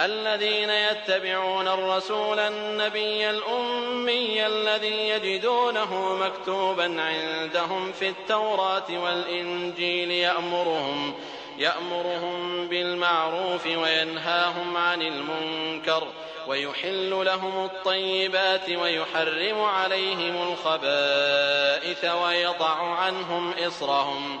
الذين يتبعون الرسول النبي الأمي الذي يجدونه مكتوبا عندهم في التوراة والإنجيل يأمرهم يأمرهم بالمعروف وينهاهم عن المنكر ويحل لهم الطيبات ويحرم عليهم الخبائث ويضع عنهم إصرهم.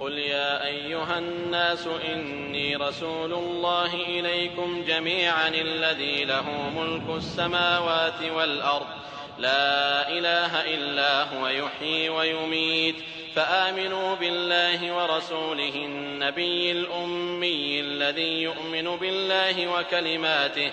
قل يا أيها الناس إني رسول الله إليكم جميعا الذي له ملك السماوات والأرض. لا إله إلا هو يحيي ويميت. فآمنوا بالله ورسوله النبي الأمي الذي يؤمن بالله وكلماته.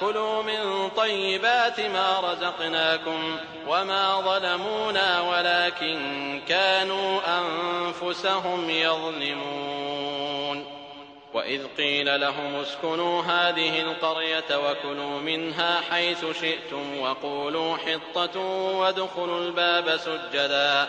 كلوا من طيبات ما رزقناكم وما ظلمونا ولكن كانوا أنفسهم يظلمون. وإذ قيل لهم اسكنوا هذه القرية وكلوا منها حيث شئتم وقولوا حطة وادخلوا الباب سجدا.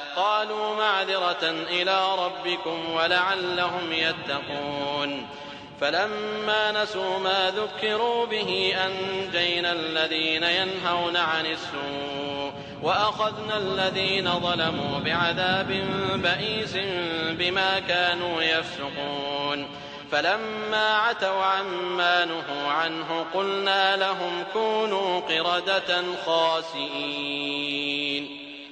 قالوا معذرة إلى ربكم ولعلهم يتقون. فلما نسوا ما ذكروا به أنجينا الذين ينهون عن السوء وأخذنا الذين ظلموا بعذاب بئيس بما كانوا يفسقون. فلما عتوا عما نهوا عنه قلنا لهم كونوا قردة خاسئين.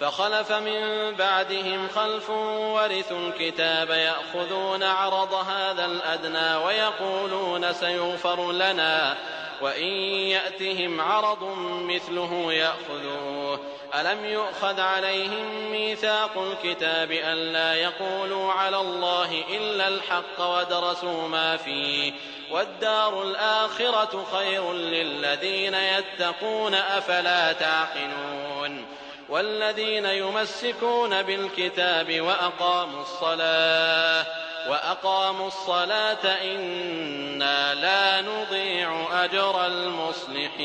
فخلف من بعدهم خلف ورثوا الكتاب يأخذون عرض هذا الأدنى ويقولون سيغفر لنا وإن يأتهم عرض مثله يأخذوه. ألم يؤخذ عليهم ميثاق الكتاب ألا يقولوا على الله إلا الحق ودرسوا ما فيه؟ والدار الآخرة خير للذين يتقون أفلا تعقلون. والذين يمسكون بالكتاب وأقاموا الصلاة وأقاموا الصلاة إنا لا نضيع أجر المصلحين.